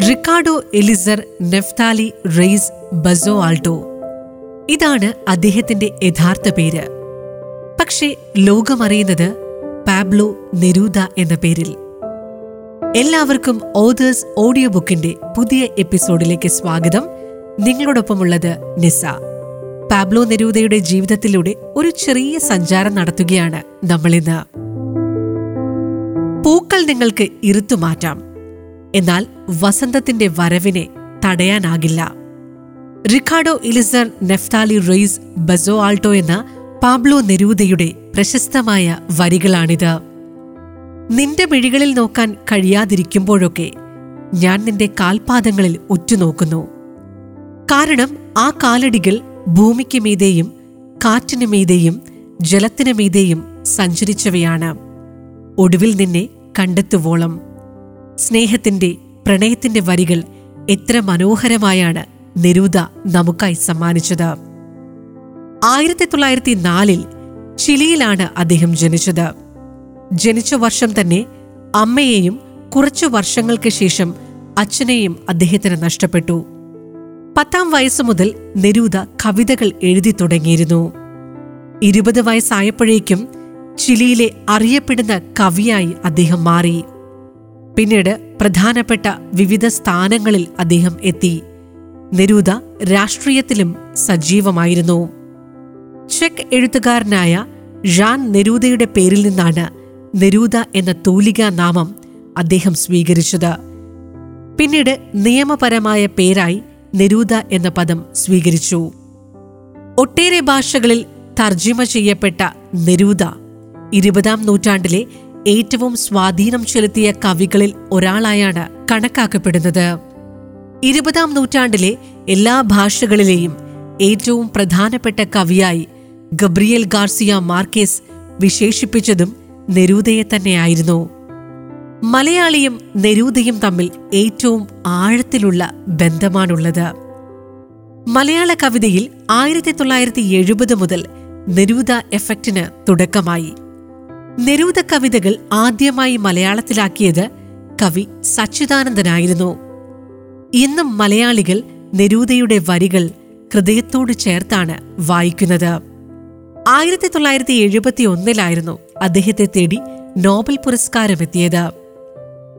Ricardo Eliecer Neftali Reyes Basoalto. ഇതാണ് അദ്ദേഹത്തിന്റെ യഥാർത്ഥ പേര്. പക്ഷേ ലോകമറിയുന്നത് പാബ്ലോ നെരൂദ എന്ന പേരിൽ. എല്ലാവർക്കും ഓതേഴ്സ് ഓഡിയോ ബുക്കിന്റെ പുതിയ എപ്പിസോഡിലേക്ക് സ്വാഗതം. നിങ്ങളോടൊപ്പമുള്ളത് നിസ. പാബ്ലോ നെരൂദയുടെ ജീവിതത്തിലൂടെ ഒരു ചെറിയ സഞ്ചാരം നടത്തുകയാണ് നമ്മളിന്ന്. പൂക്കൾ നിങ്ങൾക്ക് ഇരുത്തു മാറ്റാം എന്നാൽ വസന്തത്തിന്റെ വരവിനെ തടയാനാകില്ല. Ricardo Eliecer Neftali Reyes Basoalto എന്ന പാബ്ലോ നെരൂദയുടെ പ്രശസ്തമായ വരികളാണിത്. നിന്റെ മിഴികളിൽ നോക്കാൻ കഴിയാതിരിക്കുമ്പോഴൊക്കെ ഞാൻ നിന്റെ കാൽപാദങ്ങളിൽ ഉറ്റുനോക്കുന്നു. കാരണം ആ കാലടികൾ ഭൂമിക്ക് മീതെയും കാറ്റിനു മീതെയും ജലത്തിനു മീതെയും സഞ്ചരിച്ചവയാണ്. ഒടുവിൽ നിന്നെ കണ്ടെത്തുവോളം. സ്നേഹത്തിന്റെ പ്രണയത്തിന്റെ വരികൾ എത്ര മനോഹരമായാണ് നെരൂദ നമുക്കായി സമ്മാനിച്ചത്. ആയിരത്തി തൊള്ളായിരത്തി നാലിൽ ചിലിയിലാണ് അദ്ദേഹം ജനിച്ചത്. ജനിച്ച വർഷം തന്നെ അമ്മയെയും കുറച്ചു വർഷങ്ങൾക്ക് ശേഷം അച്ഛനെയും അദ്ദേഹത്തിന് നഷ്ടപ്പെട്ടു. പത്താം വയസ്സ് മുതൽ നെരൂദ കവിതകൾ എഴുതി തുടങ്ങിയിരുന്നു. ഇരുപത് വയസ്സായപ്പോഴേക്കും ചിലിയിലെ അറിയപ്പെടുന്ന കവിയായി അദ്ദേഹം മാറി. പിന്നീട് പ്രധാനപ്പെട്ട വിവിധ സ്ഥാനങ്ങളിൽ അദ്ദേഹം എത്തി. നെരൂദ രാഷ്ട്രീയത്തിലും സജീവമായിരുന്നു. ചെക്ക് എഴുത്തുകാരനായ ഴാൻ നെരൂദയുടെ പേരിൽ നിന്നാണ് നെരൂദ എന്ന തൂലികാ നാമം അദ്ദേഹം സ്വീകരിച്ചത്. പിന്നീട് നിയമപരമായ പേരായി നെരൂദ എന്ന പദം സ്വീകരിച്ചു. ഒട്ടേറെ ഭാഷകളിൽ തർജിമ ചെയ്യപ്പെട്ട നെരൂദ ഇരുപതാം നൂറ്റാണ്ടിലെ ഏറ്റവും സ്വാധീനം ചെലുത്തിയ കവികളിൽ ഒരാളായാണ് കണക്കാക്കപ്പെടുന്നത്. ഇരുപതാം നൂറ്റാണ്ടിലെ എല്ലാ ഭാഷകളിലെയും ഏറ്റവും പ്രധാനപ്പെട്ട കവിയായി ഗബ്രിയൽ ഗാർസിയ മാർക്കേസ് വിശേഷിപ്പിച്ചതും നെരൂദയെ തന്നെയായിരുന്നു. മലയാളിയും നെരൂദയും തമ്മിൽ ഏറ്റവും ആഴത്തിലുള്ള ബന്ധമാണുള്ളത്. മലയാള കവിതയിൽ ആയിരത്തി തൊള്ളായിരത്തി എഴുപത് മുതൽ നെരൂദ എഫക്റ്റിന് തുടക്കമായി. നെരൂദ കവിതകൾ ആദ്യമായി മലയാളത്തിലാക്കിയത് കവി സച്ചിദാനന്ദനായിരുന്നു. ഇന്നും മലയാളികൾ നെരൂദയുടെ വരികൾ ഹൃദയത്തോട് ചേർത്താണ് വായിക്കുന്നത്. ആയിരത്തി തൊള്ളായിരത്തി എഴുപത്തി ഒന്നിലായിരുന്നു അദ്ദേഹത്തെ തേടി നോബൽ പുരസ്കാരം എത്തിയത്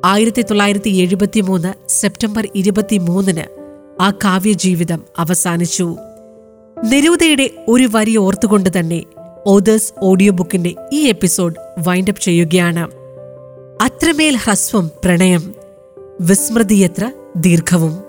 ആയിരത്തി തൊള്ളായിരത്തി എഴുപത്തി മൂന്ന് സെപ്റ്റംബർ ഇരുപത്തിമൂന്നിന് ആ കാവ്യജീവിതം അവസാനിച്ചു. നെരൂദയുടെ ഒരു വരി ഓർത്തുകൊണ്ട് തന്നെ ഓതേഴ്സ് ഓഡിയോ ബുക്കിന്റെ ഈ എപ്പിസോഡ് വൈൻഡപ്പ് ചെയ്യുകയാണ്. അത്രമേൽ ഹ്രസ്വം പ്രണയം വിസ്മൃതിയത്ര ദീർഘവും.